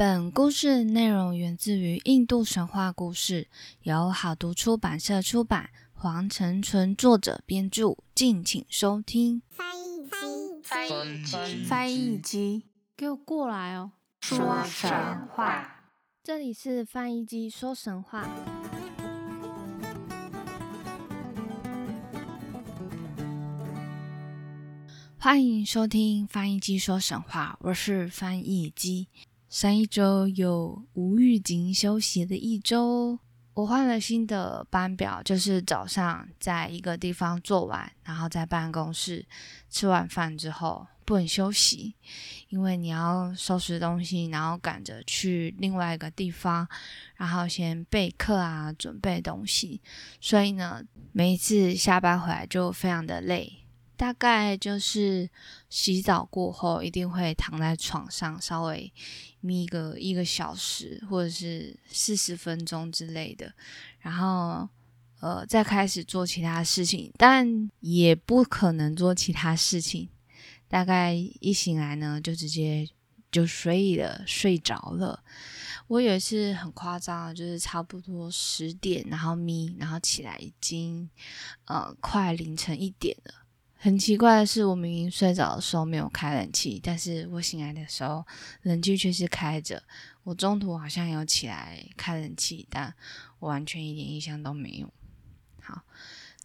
本故事内容源自于印度神话故事，由好读出版社出版，黄成纯作者编著，敬请收听。翻译机，翻译机，翻译机，给我过来哦！说神话，这里是翻译机说神话。欢迎收听翻译机说神话，我是翻译机。上一周有无预警休息的一周，我换了新的班表，就是早上在一个地方做完，然后在办公室吃完饭之后不能休息，因为你要收拾东西，然后赶着去另外一个地方，然后先备课啊，准备东西，所以呢，每一次下班回来就非常的累。大概就是洗澡过后，一定会躺在床上稍微眯个一个小时，或者是四十分钟之类的，然后呃再开始做其他事情，但也不可能做其他事情。大概一醒来呢，就直接就睡了，睡着了。我有一次很夸张，就是差不多十点，然后眯，然后起来已经呃快凌晨一点了。很奇怪的是，我明明睡着的时候没有开冷气，但是我醒来的时候冷气却是开着。我中途好像有起来开冷气，但我完全一点印象都没有。好，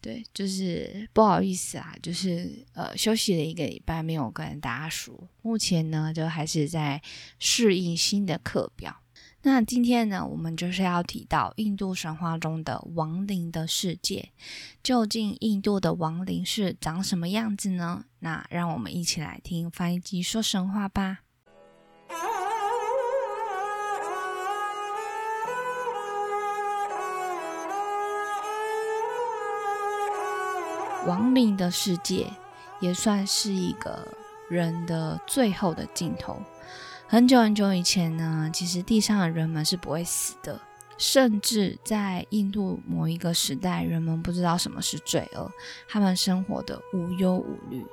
对，就是不好意思啊，就是呃休息了一个礼拜没有跟大家说，目前呢就还是在适应新的课表。那今天呢，我们就是要提到印度神话中的亡灵的世界。究竟印度的亡灵是长什么样子呢？那让我们一起来听翻译机说神话吧。亡灵的世界也算是一个人的最后的尽头。很久很久以前呢，其实地上的人们是不会死的，甚至在印度某一个时代，人们不知道什么是罪恶，他们生活的无忧无虑。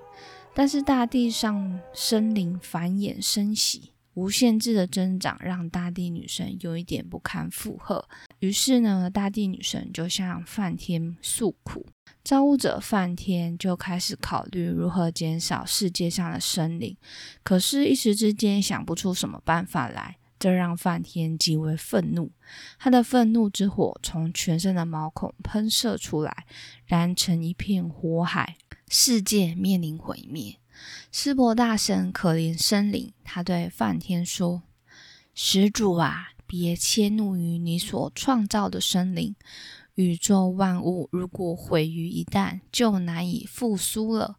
但是大地上生灵繁衍生息，无限制的增长，让大地女神有一点不堪负荷。于是呢，大地女神就向梵天诉苦。造物者梵天就开始考虑如何减少世界上的生灵，可是，一时之间想不出什么办法来，这让梵天极为愤怒。他的愤怒之火从全身的毛孔喷射出来，燃成一片火海，世界面临毁灭。湿婆大神可怜生灵，他对梵天说：“施主啊，别迁怒于你所创造的生灵。”宇宙万物如果毁于一旦，就难以复苏了。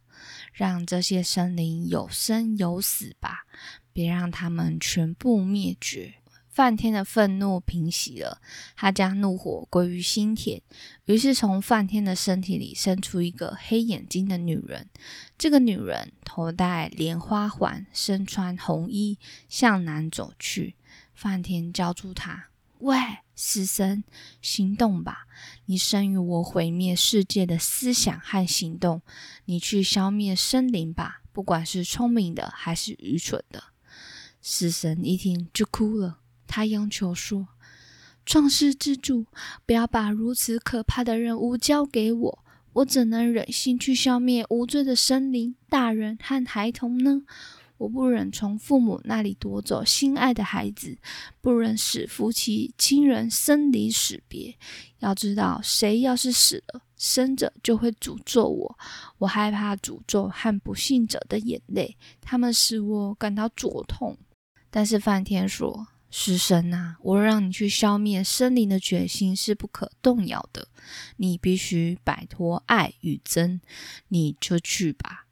让这些生灵有生有死吧，别让他们全部灭绝。梵天的愤怒平息了，他将怒火归于心田。于是，从梵天的身体里生出一个黑眼睛的女人。这个女人头戴莲花环，身穿红衣，向南走去。梵天叫住她：“喂！”死神，行动吧！你生于我毁灭世界的思想和行动，你去消灭生灵吧，不管是聪明的还是愚蠢的。死神一听就哭了，他央求说：“创世之主，不要把如此可怕的任务交给我，我怎能忍心去消灭无罪的生灵、大人和孩童呢？”我不忍从父母那里夺走心爱的孩子，不忍使夫妻亲人生离死别。要知道，谁要是死了，生者就会诅咒我。我害怕诅咒和不幸者的眼泪，他们使我感到灼痛。但是梵天说：“师神啊，我让你去消灭生灵的决心是不可动摇的。你必须摆脱爱与憎，你就去吧。”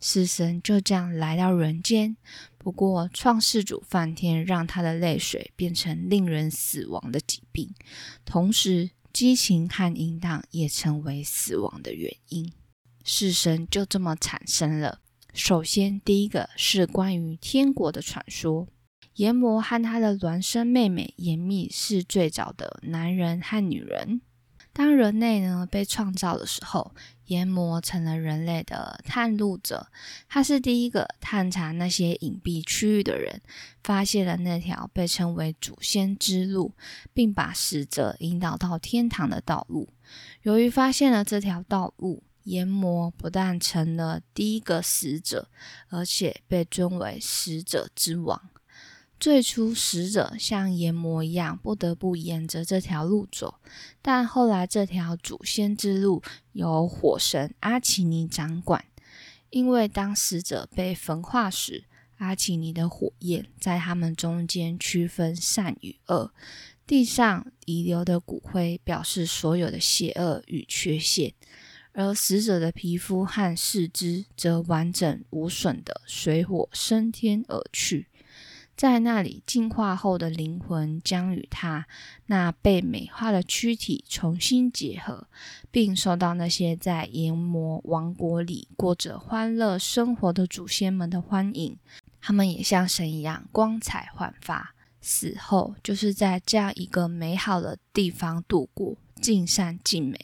死神就这样来到人间，不过创世主梵天让他的泪水变成令人死亡的疾病，同时激情和淫荡也成为死亡的原因。死神就这么产生了。首先，第一个是关于天国的传说：阎魔和他的孪生妹妹阎蜜是最早的男人和女人。当人类呢被创造的时候，炎魔成了人类的探路者，他是第一个探查那些隐蔽区域的人，发现了那条被称为祖先之路，并把死者引导到天堂的道路。由于发现了这条道路，炎魔不但成了第一个死者，而且被尊为死者之王。最初，使者像炎魔一样，不得不沿着这条路走。但后来，这条祖先之路由火神阿奇尼掌管。因为当使者被焚化时，阿奇尼的火焰在他们中间区分善与恶。地上遗留的骨灰表示所有的邪恶与缺陷，而死者的皮肤和四肢则完整无损的随火升天而去。在那里，进化后的灵魂将与他那被美化的躯体重新结合，并受到那些在炎魔王国里过着欢乐生活的祖先们的欢迎。他们也像神一样光彩焕发，死后就是在这样一个美好的地方度过，尽善尽美，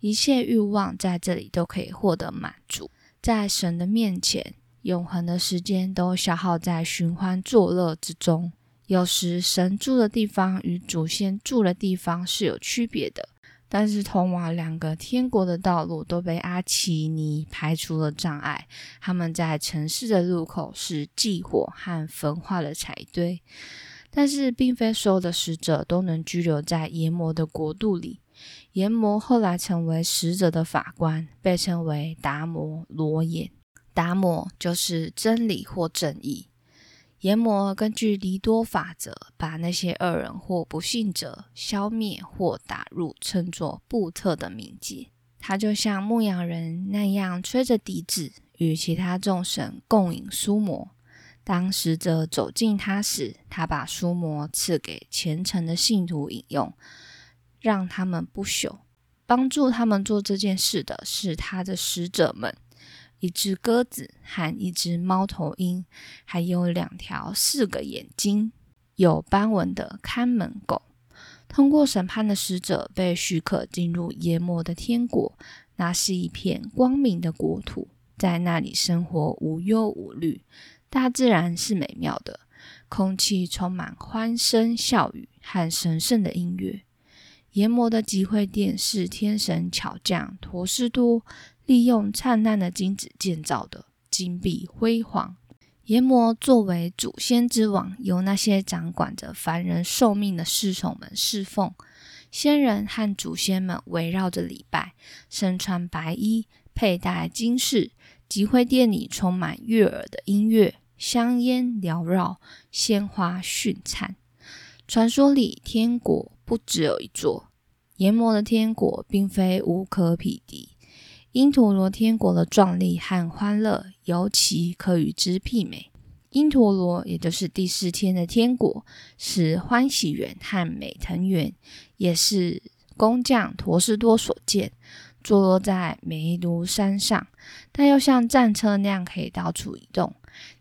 一切欲望在这里都可以获得满足，在神的面前。永恒的时间都消耗在寻欢作乐之中。有时神住的地方与祖先住的地方是有区别的，但是通往两个天国的道路都被阿奇尼排除了障碍。他们在城市的入口是祭火和焚化的柴堆，但是并非所有的使者都能居留在炎魔的国度里。炎魔后来成为使者的法官，被称为达摩罗眼。达摩就是真理或正义。阎魔根据离多法则，把那些恶人或不幸者消灭或打入，称作布特的冥界。他就像牧羊人那样，吹着笛子，与其他众神共饮苏魔。当使者走近他时，他把苏魔赐给虔诚的信徒饮用，让他们不朽。帮助他们做这件事的是他的使者们。一只鸽子和一只猫头鹰，还有两条四个眼睛、有斑纹的看门狗。通过审判的使者被许可进入炎魔的天国，那是一片光明的国土，在那里生活无忧无虑。大自然是美妙的，空气充满欢声笑语和神圣的音乐。炎魔的集会殿是天神巧匠陀思多。利用灿烂的金子建造的，金碧辉煌。炎魔作为祖先之王，由那些掌管着凡人寿命的侍从们侍奉。仙人和祖先们围绕着礼拜，身穿白衣，佩戴金饰。集会殿里充满悦耳的音乐，香烟缭绕，鲜花绚灿。传说里，天国不只有一座。炎魔的天国并非无可匹敌。因陀罗天国的壮丽和欢乐，尤其可与之媲美。因陀罗，也就是第四天的天国，是欢喜园和美藤园，也是工匠陀思多所建，坐落在梅卢山上，但又像战车那样可以到处移动。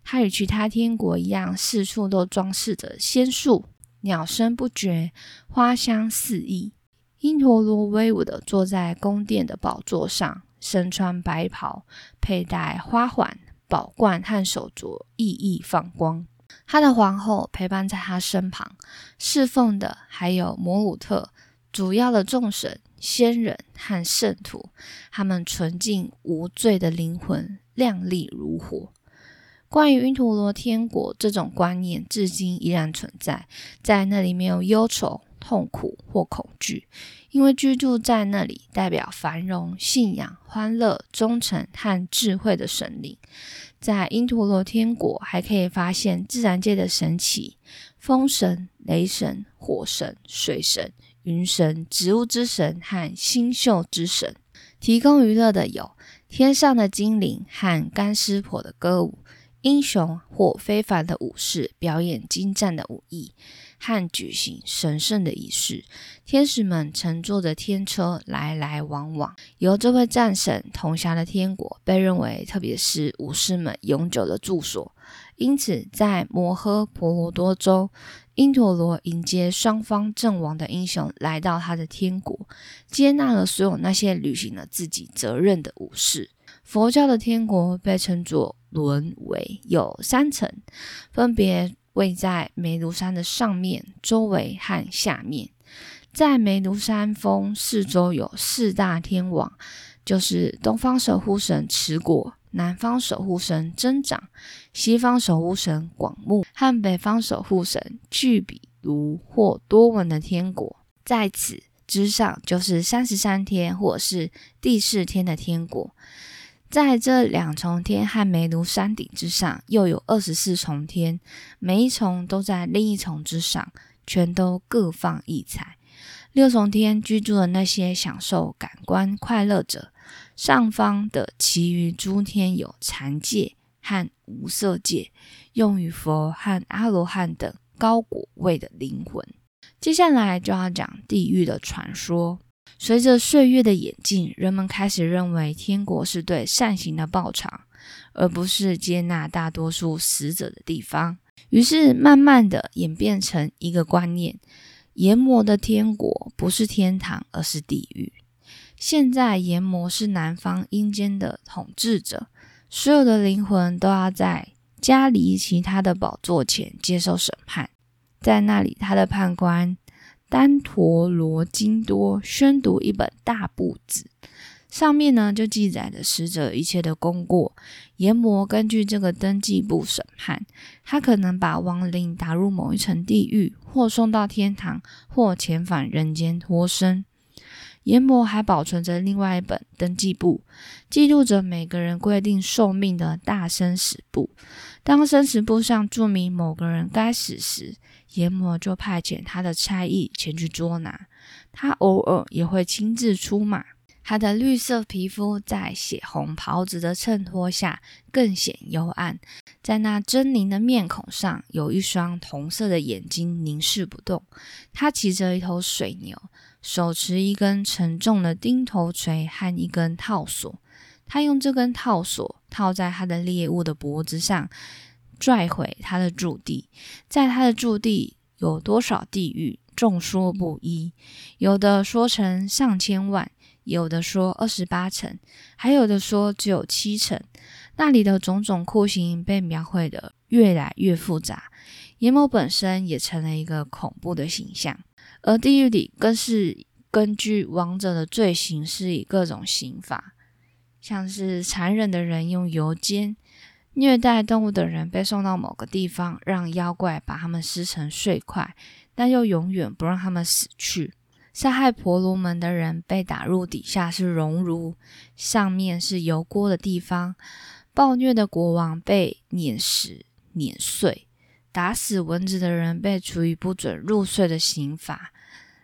它与其他天国一样，四处都装饰着仙树，鸟声不绝，花香四溢。因陀罗威武地坐在宫殿的宝座上。身穿白袍，佩戴花环、宝冠和手镯，熠熠放光。他的皇后陪伴在他身旁，侍奉的还有摩鲁特主要的众神、仙人和圣徒。他们纯净无罪的灵魂，亮丽如火。关于晕陀罗天国这种观念，至今依然存在，在那里没有忧愁。痛苦或恐惧，因为居住在那里代表繁荣、信仰、欢乐、忠诚和智慧的神灵。在因陀罗天国，还可以发现自然界的神奇：风神、雷神、火神、水神、云神、植物之神和星宿之神。提供娱乐的有天上的精灵和干湿婆的歌舞，英雄或非凡的武士表演精湛的武艺。和举行神圣的仪式，天使们乘坐着天车来来往往。由这位战神统辖的天国，被认为特别是武士们永久的住所，因此，在摩诃婆罗多州，因陀罗迎接双方阵亡的英雄来到他的天国，接纳了所有那些履行了自己责任的武士。佛教的天国被称作轮回，有三层，分别位在梅庐山的上面、周围和下面。在梅庐山峰四周有四大天王，就是东方守护神持果。南方守护神增长，西方守护神广目和北方守护神巨比卢或多闻的天国，在此之上就是三十三天或是第四天的天国。在这两重天和梅庐山顶之上，又有二十四重天，每一重都在另一重之上，全都各放异彩。六重天居住的那些享受感官快乐者。上方的其余诸天有禅界和无色界，用于佛和阿罗汉等高果位的灵魂。接下来就要讲地狱的传说。随着岁月的演进，人们开始认为天国是对善行的报偿，而不是接纳大多数死者的地方。于是，慢慢的演变成一个观念：阎魔的天国不是天堂，而是地狱。现在阎魔是南方阴间的统治者，所有的灵魂都要在家离其他的宝座前接受审判。在那里，他的判官丹陀罗金多宣读一本大簿子，上面呢就记载着死者一切的功过。阎魔根据这个登记簿审判，他可能把亡灵打入某一层地狱，或送到天堂，或遣返人间脱生。阎魔还保存着另外一本登记簿，记录着每个人规定寿命的大生死簿。当生死簿上注明某个人该死时，阎魔就派遣他的差役前去捉拿。他偶尔也会亲自出马。他的绿色皮肤在血红袍子的衬托下更显幽暗，在那狰狞的面孔上有一双铜色的眼睛凝视不动。他骑着一头水牛。手持一根沉重的钉头锤和一根套索，他用这根套索套在他的猎物的脖子上，拽回他的驻地。在他的驻地有多少地狱，众说不一，有的说成上千万，有的说二十八层，还有的说只有七层。那里的种种酷刑被描绘的越来越复杂，阎魔本身也成了一个恐怖的形象。而地狱里更是根据亡者的罪行施以各种刑罚，像是残忍的人用油煎，虐待动物的人被送到某个地方，让妖怪把他们撕成碎块，但又永远不让他们死去。杀害婆罗门的人被打入底下是熔炉，上面是油锅的地方。暴虐的国王被碾死、碾碎。打死蚊子的人被处以不准入睡的刑罚，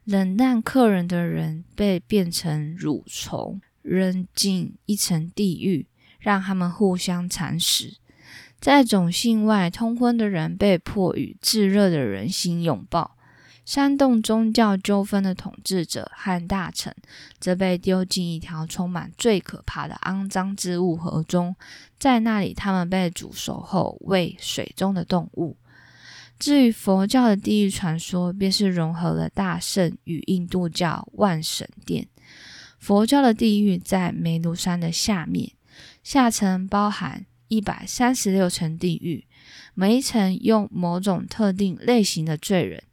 冷淡客人的人被变成蠕虫，扔进一层地狱，让他们互相蚕食。在种姓外通婚的人被迫与炙热的人心拥抱。煽动宗教纠纷的统治者和大臣则被丢进一条充满最可怕的肮脏之物河中，在那里他们被煮熟后喂水中的动物。至于佛教的地狱传说，便是融合了大圣与印度教万神殿。佛教的地狱在梅庐山的下面，下层包含一百三十六层地狱，每一层用某种特定类型的罪人，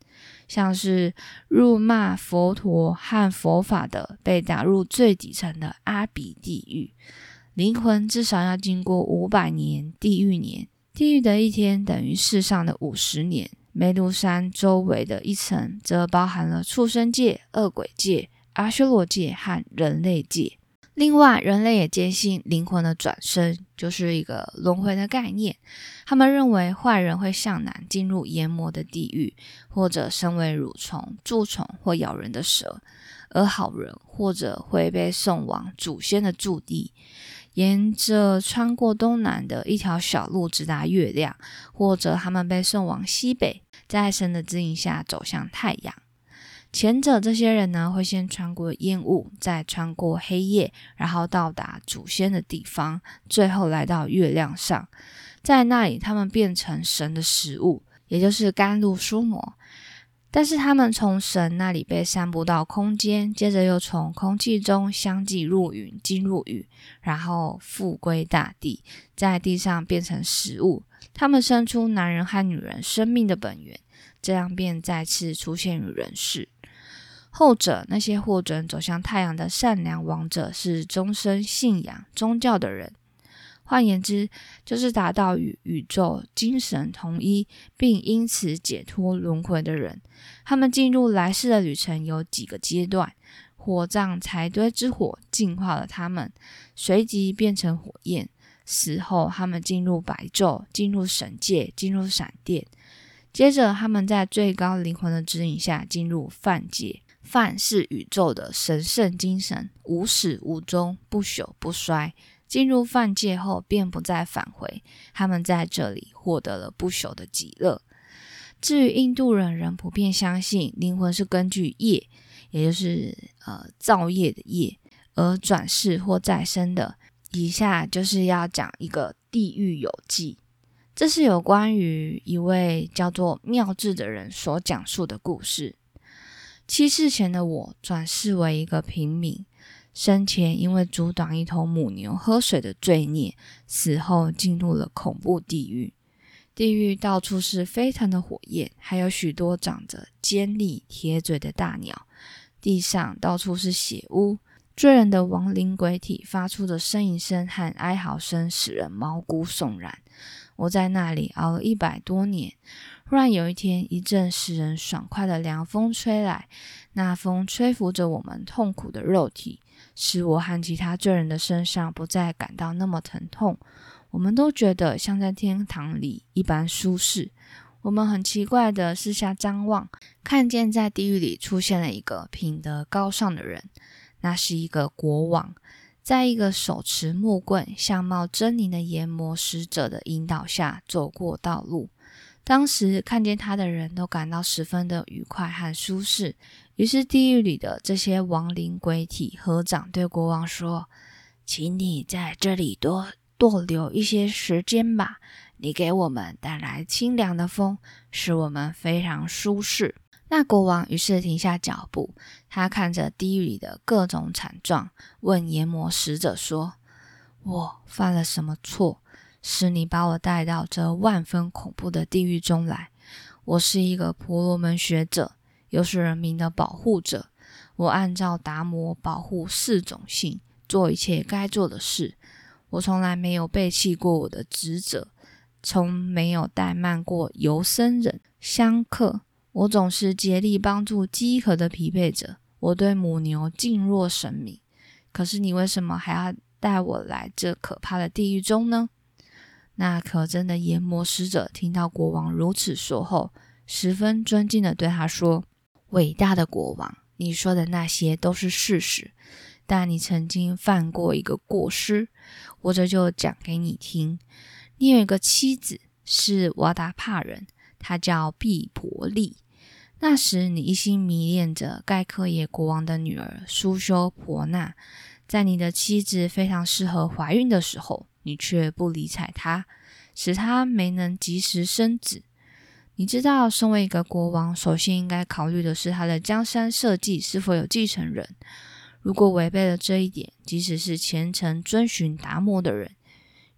像是辱骂佛陀和佛法的，被打入最底层的阿鼻地狱，灵魂至少要经过五百年地狱年。地狱的一天等于世上的五十年。梅庐山周围的一层则包含了畜生界、恶鬼界、阿修罗界和人类界。另外，人类也坚信灵魂的转生就是一个轮回的概念。他们认为坏人会向南进入研磨的地狱，或者身为蠕虫、蛀虫或咬人的蛇；而好人或者会被送往祖先的驻地。沿着穿过东南的一条小路直达月亮，或者他们被送往西北，在神的指引下走向太阳。前者这些人呢，会先穿过烟雾，再穿过黑夜，然后到达祖先的地方，最后来到月亮上。在那里，他们变成神的食物，也就是甘露书魔。但是他们从神那里被散布到空间，接着又从空气中相继入云，进入雨，然后复归大地，在地上变成食物。他们生出男人和女人生命的本源，这样便再次出现于人世。后者那些获准走向太阳的善良王者，是终身信仰宗教的人。换言之，就是达到与宇宙精神统一，并因此解脱轮回的人。他们进入来世的旅程有几个阶段：火葬柴堆之火净化了他们，随即变成火焰。死后，他们进入白昼，进入神界，进入闪电。接着，他们在最高灵魂的指引下进入梵界。梵是宇宙的神圣精神，无始无终，不朽不衰。进入犯界后，便不再返回。他们在这里获得了不朽的极乐。至于印度人，仍普遍相信灵魂是根据业，也就是呃造业的业而转世或再生的。以下就是要讲一个地狱游记，这是有关于一位叫做妙智的人所讲述的故事。七世前的我转世为一个平民。生前因为阻挡一头母牛喝水的罪孽，死后进入了恐怖地狱。地狱到处是飞腾的火焰，还有许多长着尖利铁嘴的大鸟。地上到处是血污，罪人的亡灵鬼体发出的呻吟声和哀嚎声，使人毛骨悚然。我在那里熬了一百多年，忽然有一天，一阵使人爽快的凉风吹来，那风吹拂着我们痛苦的肉体。使我和其他罪人的身上不再感到那么疼痛，我们都觉得像在天堂里一般舒适。我们很奇怪的四下张望，看见在地狱里出现了一个品德高尚的人，那是一个国王，在一个手持木棍、相貌狰狞的阎魔使者的引导下走过道路。当时看见他的人都感到十分的愉快和舒适。于是地狱里的这些亡灵鬼体合掌对国王说：“请你在这里多多留一些时间吧。你给我们带来清凉的风，使我们非常舒适。”那国王于是停下脚步，他看着地狱里的各种惨状，问阎魔使者说：“我犯了什么错？”使你把我带到这万分恐怖的地狱中来。我是一个婆罗门学者，又是人民的保护者。我按照达摩保护四种性，做一切该做的事。我从来没有背弃过我的职责，从没有怠慢过游僧人香客。我总是竭力帮助饥渴的疲惫者。我对母牛敬若神明。可是你为什么还要带我来这可怕的地狱中呢？那可憎的阎魔使者听到国王如此说后，十分尊敬的对他说：“伟大的国王，你说的那些都是事实，但你曾经犯过一个过失，我这就讲给你听。你有一个妻子是瓦达帕人，她叫毕婆利。那时你一心迷恋着盖克耶国王的女儿苏修婆娜，在你的妻子非常适合怀孕的时候。”你却不理睬她，使她没能及时生子。你知道，身为一个国王，首先应该考虑的是他的江山社稷是否有继承人。如果违背了这一点，即使是虔诚遵循达摩的人，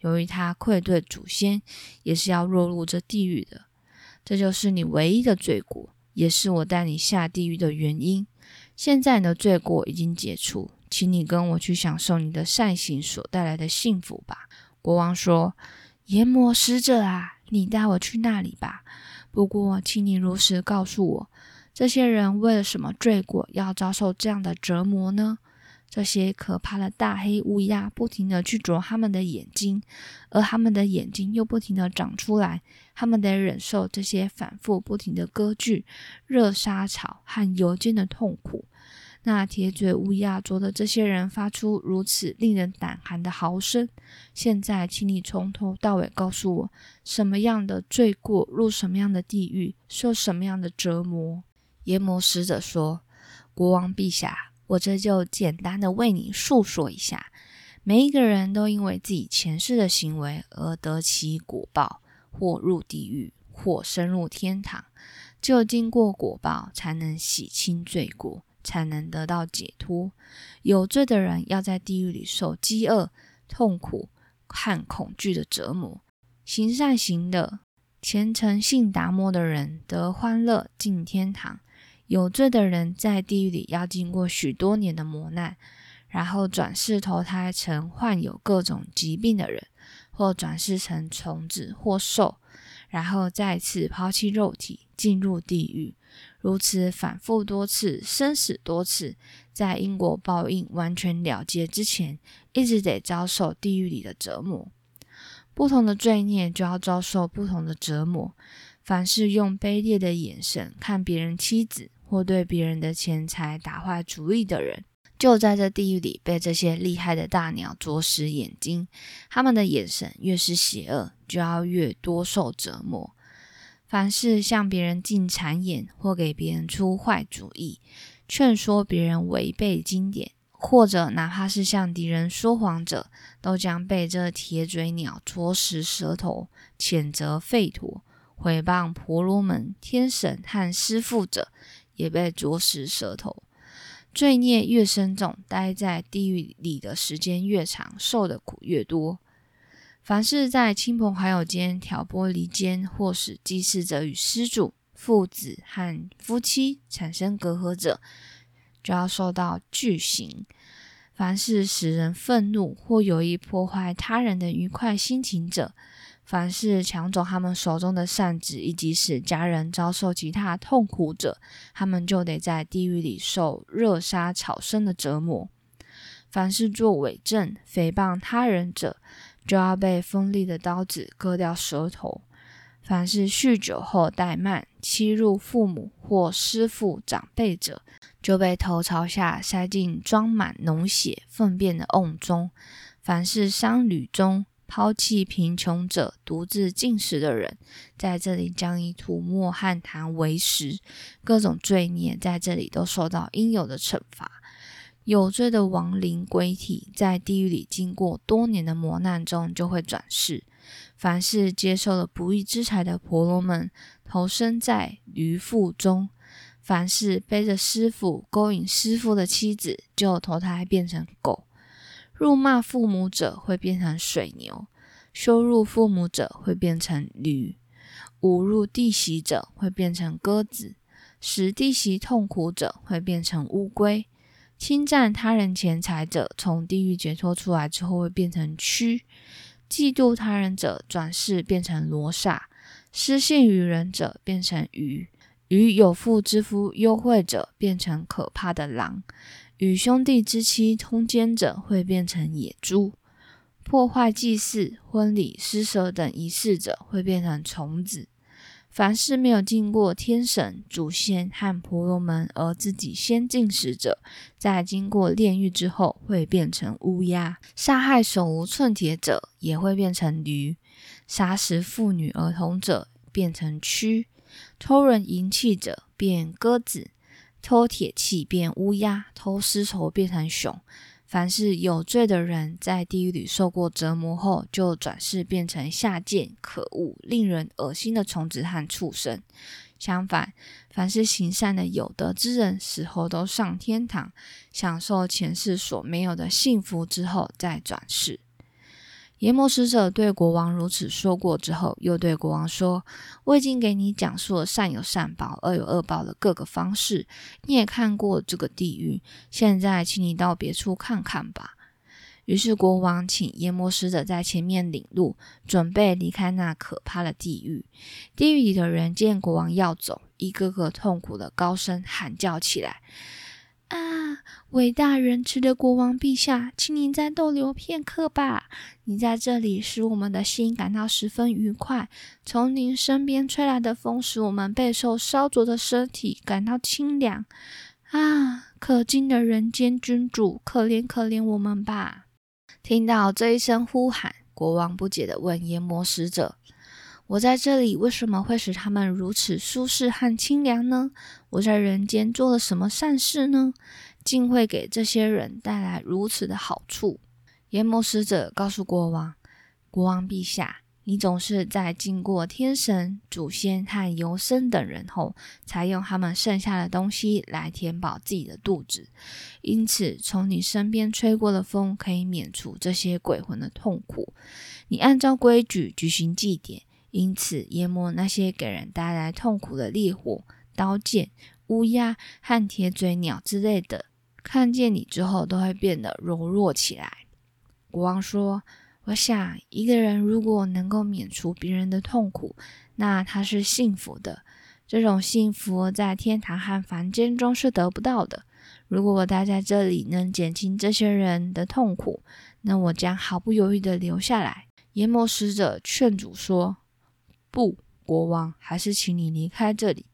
由于他愧对祖先，也是要落入这地狱的。这就是你唯一的罪过，也是我带你下地狱的原因。现在你的罪过已经解除。请你跟我去享受你的善行所带来的幸福吧。国王说：“阎魔使者啊，你带我去那里吧。不过，请你如实告诉我，这些人为了什么罪过要遭受这样的折磨呢？这些可怕的大黑乌鸦不停地去啄他们的眼睛，而他们的眼睛又不停地长出来，他们得忍受这些反复不停的割据、热沙草和油煎的痛苦。”那铁嘴乌鸦啄的这些人发出如此令人胆寒的嚎声。现在，请你从头到尾告诉我，什么样的罪过入什么样的地狱，受什么样的折磨？阎魔使者说：“国王陛下，我这就简单的为你述说一下。每一个人都因为自己前世的行为而得其果报，或入地狱，或升入天堂。只有经过果报，才能洗清罪过，才能得到解脱。有罪的人要在地狱里受饥饿、痛苦和恐惧的折磨；行善行的、虔诚信达摩的人得欢乐进天堂。有罪的人在地狱里要经过许多年的磨难。然后转世投胎成患有各种疾病的人，或转世成虫子或兽，然后再次抛弃肉体进入地狱，如此反复多次，生死多次，在因果报应完全了结之前，一直得遭受地狱里的折磨。不同的罪孽就要遭受不同的折磨。凡是用卑劣的眼神看别人妻子，或对别人的钱财打坏主意的人。就在这地狱里，被这些厉害的大鸟啄食眼睛。他们的眼神越是邪恶，就要越多受折磨。凡是向别人进谗言，或给别人出坏主意，劝说别人违背经典，或者哪怕是向敌人说谎者，都将被这铁嘴鸟啄食舌头，谴责吠陀，毁谤婆罗门、天神和师父者，也被啄食舌头。罪孽越深重，待在地狱里的时间越长，受的苦越多。凡是在亲朋好友间挑拨离间，或使祭祀者与施主、父子和夫妻产生隔阂者，就要受到巨刑。凡是使人愤怒或有意破坏他人的愉快心情者，凡是抢走他们手中的扇子，以及使家人遭受其他痛苦者，他们就得在地狱里受热杀草生的折磨。凡是作伪证、诽谤他人者，就要被锋利的刀子割掉舌头。凡是酗酒后怠慢、欺辱父母或师父长辈者，就被头朝下塞进装满脓血、粪便的瓮中。凡是商旅中，抛弃贫穷者、独自进食的人，在这里将以土沫和痰为食。各种罪孽在这里都受到应有的惩罚。有罪的亡灵鬼体在地狱里经过多年的磨难中，就会转世。凡是接受了不义之财的婆罗门，投身在驴腹中；凡是背着师傅勾引师傅的妻子，就投胎变成狗。辱骂父母者会变成水牛，羞辱父母者会变成驴，侮辱弟媳者会变成鸽子，使弟媳痛苦者会变成乌龟，侵占他人钱财者从地狱解脱出来之后会变成蛆，嫉妒他人者转世变成罗刹，失信于人者变成鱼，与有妇之夫幽会者变成可怕的狼。与兄弟之妻通奸者会变成野猪，破坏祭祀、婚礼、施舍等仪式者会变成虫子。凡是没有经过天神、祖先和婆罗门而自己先进食者，在经过炼狱之后会变成乌鸦。杀害手无寸铁者也会变成驴，杀死妇女儿童者变成蛆，偷人银器者变鸽子。偷铁器变乌鸦，偷丝绸变成熊。凡是有罪的人，在地狱里受过折磨后，就转世变成下贱、可恶、令人恶心的虫子和畜生。相反，凡是行善的有德之人，死后都上天堂，享受前世所没有的幸福，之后再转世。阎魔使者对国王如此说过之后，又对国王说：“我已经给你讲述了善有善报、恶有恶报的各个方式，你也看过这个地狱。现在，请你到别处看看吧。”于是，国王请阎魔使者在前面领路，准备离开那可怕的地狱。地狱里的人见国王要走，一个个痛苦的高声喊叫起来。啊，伟大仁慈的国王陛下，请您再逗留片刻吧。你在这里使我们的心感到十分愉快。从您身边吹来的风，使我们备受烧灼的身体感到清凉。啊，可敬的人间君主，可怜可怜我们吧！听到这一声呼喊，国王不解地问阎魔使者。我在这里为什么会使他们如此舒适和清凉呢？我在人间做了什么善事呢？竟会给这些人带来如此的好处？阎魔使者告诉国王：“国王陛下，你总是在经过天神、祖先和游僧等人后，才用他们剩下的东西来填饱自己的肚子。因此，从你身边吹过的风可以免除这些鬼魂的痛苦。你按照规矩举行祭典，因此淹没那些给人带来痛苦的烈火、刀剑、乌鸦和铁嘴鸟之类的，看见你之后都会变得柔弱起来。”国王说：“我想，一个人如果能够免除别人的痛苦，那他是幸福的。这种幸福在天堂和凡间中是得不到的。如果我待在这里能减轻这些人的痛苦，那我将毫不犹豫地留下来。”阎魔使者劝阻说：“不，国王，还是请你离开这里，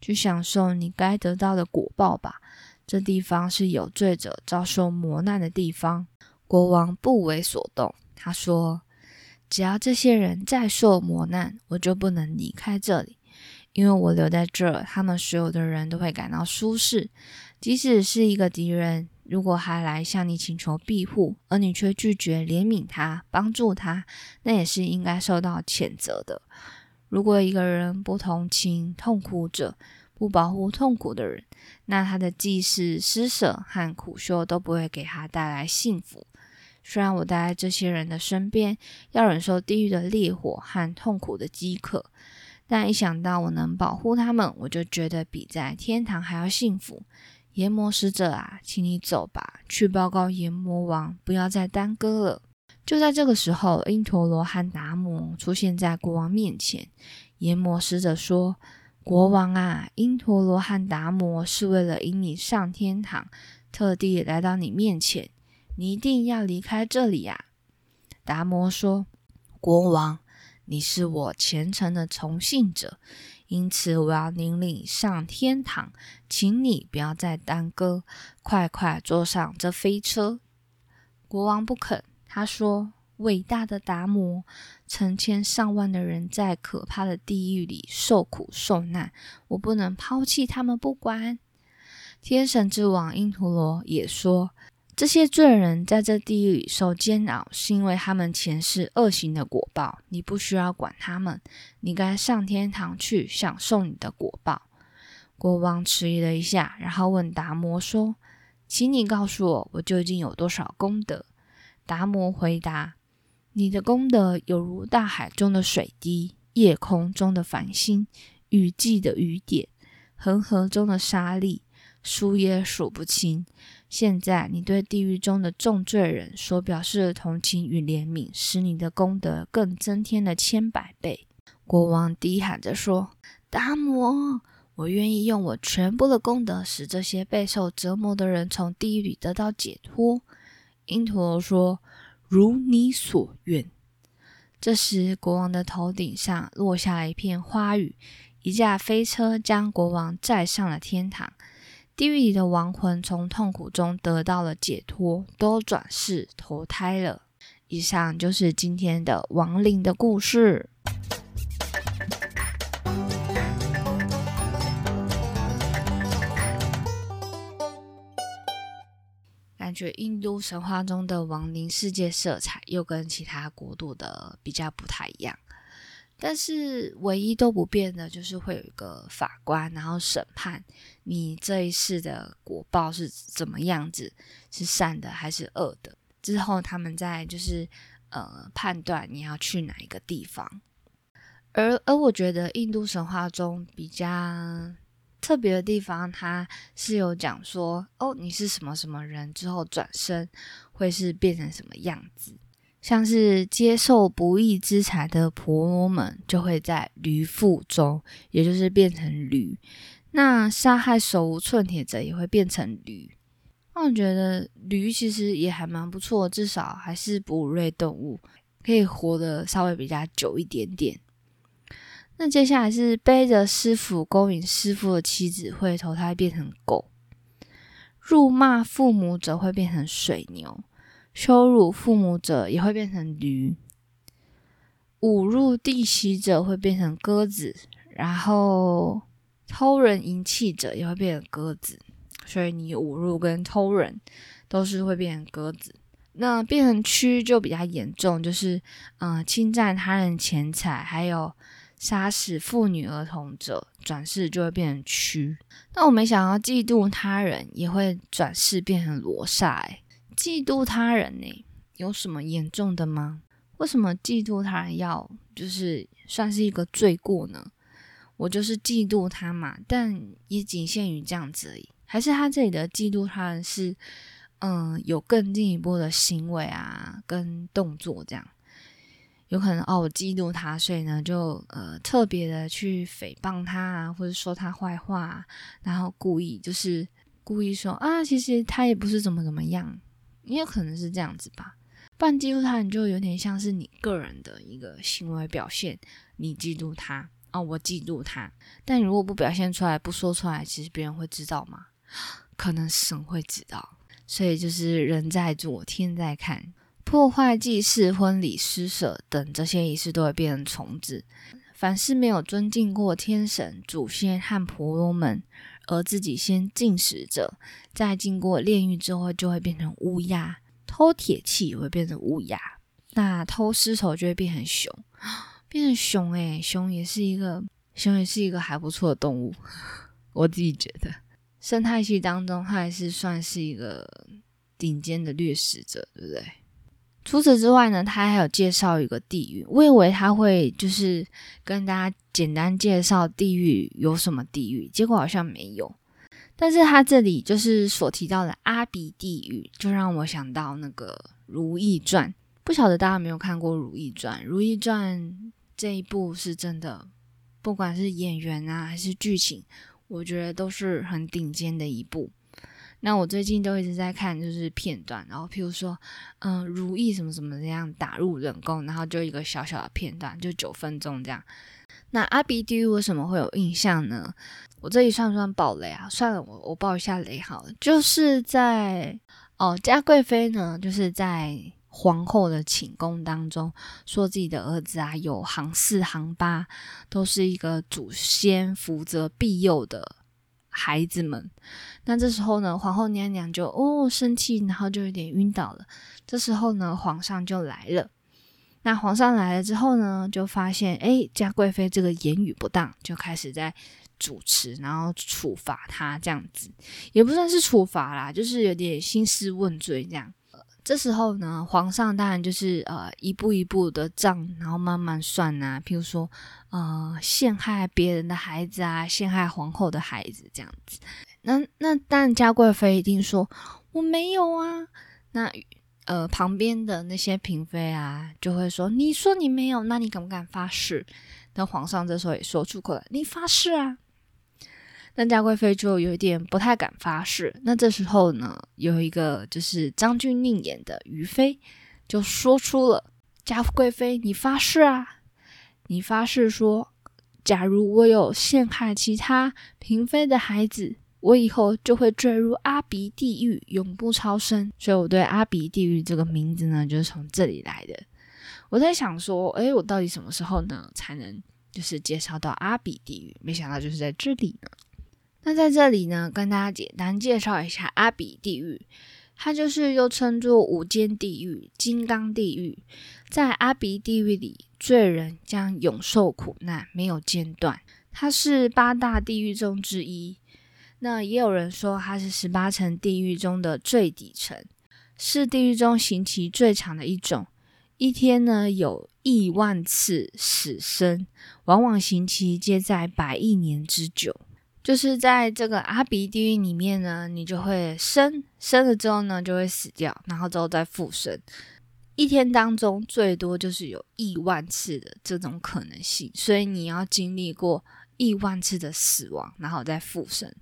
去享受你该得到的果报吧。这地方是有罪者遭受磨难的地方。”国王不为所动。他说：“只要这些人再受磨难，我就不能离开这里。因为我留在这儿，他们所有的人都会感到舒适。即使是一个敌人，如果还来向你请求庇护，而你却拒绝怜悯他、帮助他，那也是应该受到谴责的。如果一个人不同情痛苦者，不保护痛苦的人，那他的祭祀、施舍和苦修都不会给他带来幸福。”虽然我待在这些人的身边，要忍受地狱的烈火和痛苦的饥渴，但一想到我能保护他们，我就觉得比在天堂还要幸福。阎魔使者啊，请你走吧，去报告阎魔王，不要再耽搁了。就在这个时候，因陀罗和达摩出现在国王面前。阎魔使者说：“国王啊，因陀罗和达摩是为了引你上天堂，特地来到你面前。”你一定要离开这里呀！达摩说：“国王，你是我虔诚的从信者，因此我要领你上天堂，请你不要再耽搁，快快坐上这飞车。”国王不肯，他说：“伟大的达摩，成千上万的人在可怕的地狱里受苦受难，我不能抛弃他们不管。”天神之王因陀罗也说。这些罪人在这地狱里受煎熬，是因为他们前世恶行的果报。你不需要管他们，你该上天堂去享受你的果报。国王迟疑了一下，然后问达摩说：“请你告诉我，我究竟有多少功德？”达摩回答：“你的功德有如大海中的水滴，夜空中的繁星，雨季的雨点，恒河中的沙粒，数也数不清。”现在你对地狱中的重罪人所表示的同情与怜悯，使你的功德更增添了千百倍。国王低喊着说：“达摩，我愿意用我全部的功德，使这些备受折磨的人从地狱里得到解脱。”因陀罗说：“如你所愿。”这时，国王的头顶上落下了一片花雨，一架飞车将国王载上了天堂。地狱里的亡魂从痛苦中得到了解脱，都转世投胎了。以上就是今天的亡灵的故事。觉印度神话中的亡灵世界色彩又跟其他国度的比较不太一样。但是唯一都不变的，就是会有一个法官，然后审判你这一世的果报是怎么样子，是善的还是恶的。之后他们再就是呃判断你要去哪一个地方。而而我觉得印度神话中比较特别的地方，它是有讲说哦，你是什么什么人之后转生会是变成什么样子。像是接受不义之财的婆罗门，就会在驴腹中，也就是变成驴；那杀害手无寸铁者也会变成驴。那我觉得驴其实也还蛮不错，至少还是哺乳类动物，可以活得稍微比较久一点点。那接下来是背着师傅勾引师傅的妻子会投胎变成狗，辱骂父母者会变成水牛。羞辱父母者也会变成驴，侮辱弟媳者会变成鸽子，然后偷人银器者也会变成鸽子。所以你侮辱跟偷人都是会变成鸽子。那变成区就比较严重，就是嗯侵占他人钱财，还有杀死妇女儿童者，转世就会变成蛆。那我没想到嫉妒他人也会转世变成罗刹，嫉妒他人呢，有什么严重的吗？为什么嫉妒他人要就是算是一个罪过呢？我就是嫉妒他嘛，但也仅限于这样子而已。还是他这里的嫉妒他人是？嗯，有更进一步的行为啊，跟动作这样，有可能哦，我嫉妒他，所以呢，就呃特别的去诽谤他啊，或者说他坏话，然后故意就是故意说啊，其实他也不是怎么怎么样，也有可能是这样子吧。不然嫉妒他，你就有点像是你个人的一个行为表现，你嫉妒他哦，我嫉妒他。但如果不表现出来，不说出来，其实别人会知道吗？可能神会知道。所以就是人在做，天在看，破坏祭祀、婚礼、施舍等这些仪式都会变成虫子。凡是没有尊敬过天神、祖先和婆罗门，而自己先进食者，在经过炼狱之后，就会变成乌鸦。偷铁器也会变成乌鸦，那偷尸首就会变成熊，变成熊诶，熊也是一个，熊也是一个还不错的动物，我自己觉得。生态系当中，它还是算是一个顶尖的掠食者，对不对？除此之外呢，他还有介绍一个地狱。我以为他会就是跟大家简单介绍地狱有什么地狱，结果好像没有。但是他这里就是所提到的阿鼻地狱，就让我想到那个《如懿传》。不晓得大家有没有看过《如懿传》？《如懿传》这一部是真的，不管是演员啊还是剧情。我觉得都是很顶尖的一部。那我最近都一直在看，就是片段，然后譬如说，嗯，如意什么什么这样打入冷宫，然后就一个小小的片段，就九分钟这样。那阿比地狱为什么会有印象呢？我这里算不算爆雷啊？算了，我我爆一下雷好了。就是在哦，嘉贵妃呢，就是在。皇后的寝宫当中，说自己的儿子啊有行四行八，都是一个祖先福泽庇佑的孩子们。那这时候呢，皇后娘娘就哦生气，然后就有点晕倒了。这时候呢，皇上就来了。那皇上来了之后呢，就发现哎，嘉贵妃这个言语不当，就开始在主持，然后处罚她这样子，也不算是处罚啦，就是有点兴师问罪这样。这时候呢，皇上当然就是呃一步一步的账，然后慢慢算啊。譬如说，呃，陷害别人的孩子啊，陷害皇后的孩子这样子。那那但，嘉贵妃一定说我没有啊。那呃旁边的那些嫔妃啊，就会说你说你没有，那你敢不敢发誓？那皇上这时候也说出口了，你发誓啊。那嘉贵妃就有点不太敢发誓。那这时候呢，有一个就是张钧甯演的于妃就说出了：“嘉贵妃，你发誓啊！你发誓说，假如我有陷害其他嫔妃的孩子，我以后就会坠入阿鼻地狱，永不超生。所以，我对阿鼻地狱这个名字呢，就是从这里来的。我在想说，诶，我到底什么时候呢，才能就是介绍到阿鼻地狱？没想到就是在这里呢。”那在这里呢，跟大家简单介绍一下阿鼻地狱，它就是又称作五间地狱、金刚地狱。在阿鼻地狱里，罪人将永受苦难，没有间断。它是八大地狱中之一。那也有人说，它是十八层地狱中的最底层，是地狱中刑期最长的一种。一天呢，有亿万次死生，往往刑期皆在百亿年之久。就是在这个阿鼻地狱里面呢，你就会生生了之后呢，就会死掉，然后之后再复生。一天当中最多就是有亿万次的这种可能性，所以你要经历过亿万次的死亡，然后再复生，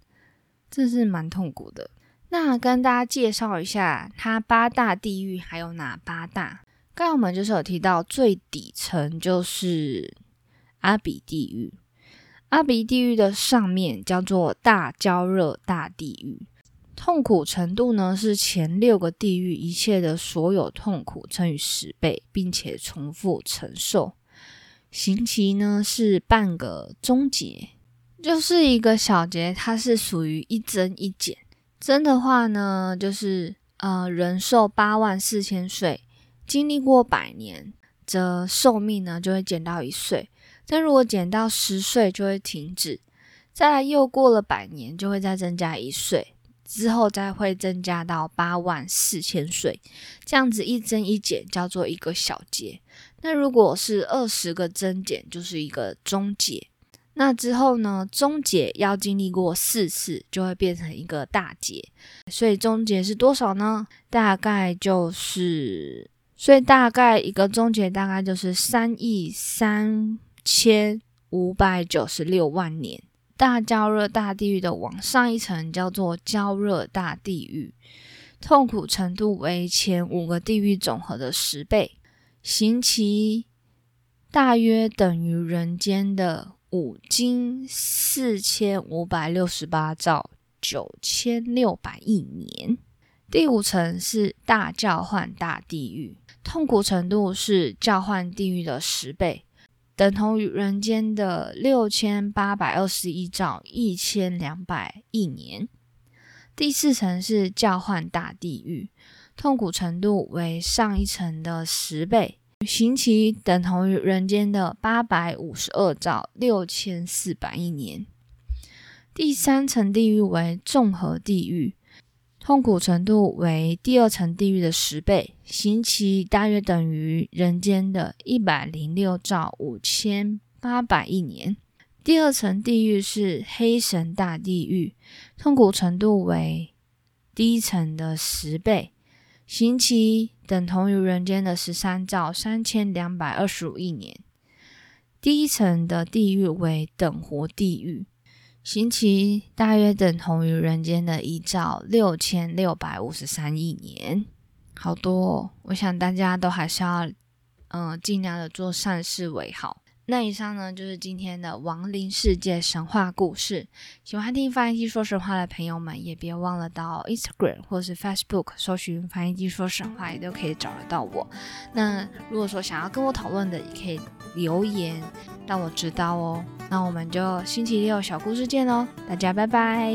这是蛮痛苦的。那跟大家介绍一下，它八大地狱还有哪八大？刚才我们就是有提到最底层就是阿比地狱。阿鼻地狱的上面叫做大焦热大地狱，痛苦程度呢是前六个地狱一切的所有痛苦乘以十倍，并且重复承受。刑期呢是半个终结，就是一个小节，它是属于一增一减。增的话呢，就是呃人寿八万四千岁，经历过百年，则寿命呢就会减到一岁。但如果减到十岁就会停止，再来又过了百年就会再增加一岁，之后再会增加到八万四千岁，这样子一增一减叫做一个小节。那如果是二十个增减，就是一个中节。那之后呢，中节要经历过四次，就会变成一个大结。所以中节是多少呢？大概就是，所以大概一个中节大概就是三亿三千五百九十六万年。大焦热大地狱的往上一层叫做焦热大地狱，痛苦程度为前五个地狱总和的十倍。刑期大约等于人间的五经四千五百六十八兆九千六百亿年。第五层是大叫唤大地狱，痛苦程度是叫唤地狱的十倍，等同于人间的六千八百二十一兆一千两百亿年。第四层是叫唤大地狱。痛苦程度为上一层的十倍，刑期等同于人间的八百五十二兆六千四百亿年。第三层地狱为综合地狱，痛苦程度为第二层地狱的十倍，刑期大约等于人间的一百零六兆五千八百亿年。第二层地狱是黑神大地狱，痛苦程度为第一层的十倍。刑期等同于人间的十三兆三千两百二十五亿年。第一层的地狱为等活地狱，刑期大约等同于人间的一兆六千六百五十三亿年。好多，哦，我想大家都还是要，嗯，尽量的做善事为好。那以上呢，就是今天的亡灵世界神话故事。喜欢听翻译机说神话的朋友们，也别忘了到 Instagram 或是 Facebook 搜寻翻译机说神话，也都可以找得到我。那如果说想要跟我讨论的，也可以留言让我知道哦。那我们就星期六小故事见喽，大家拜拜。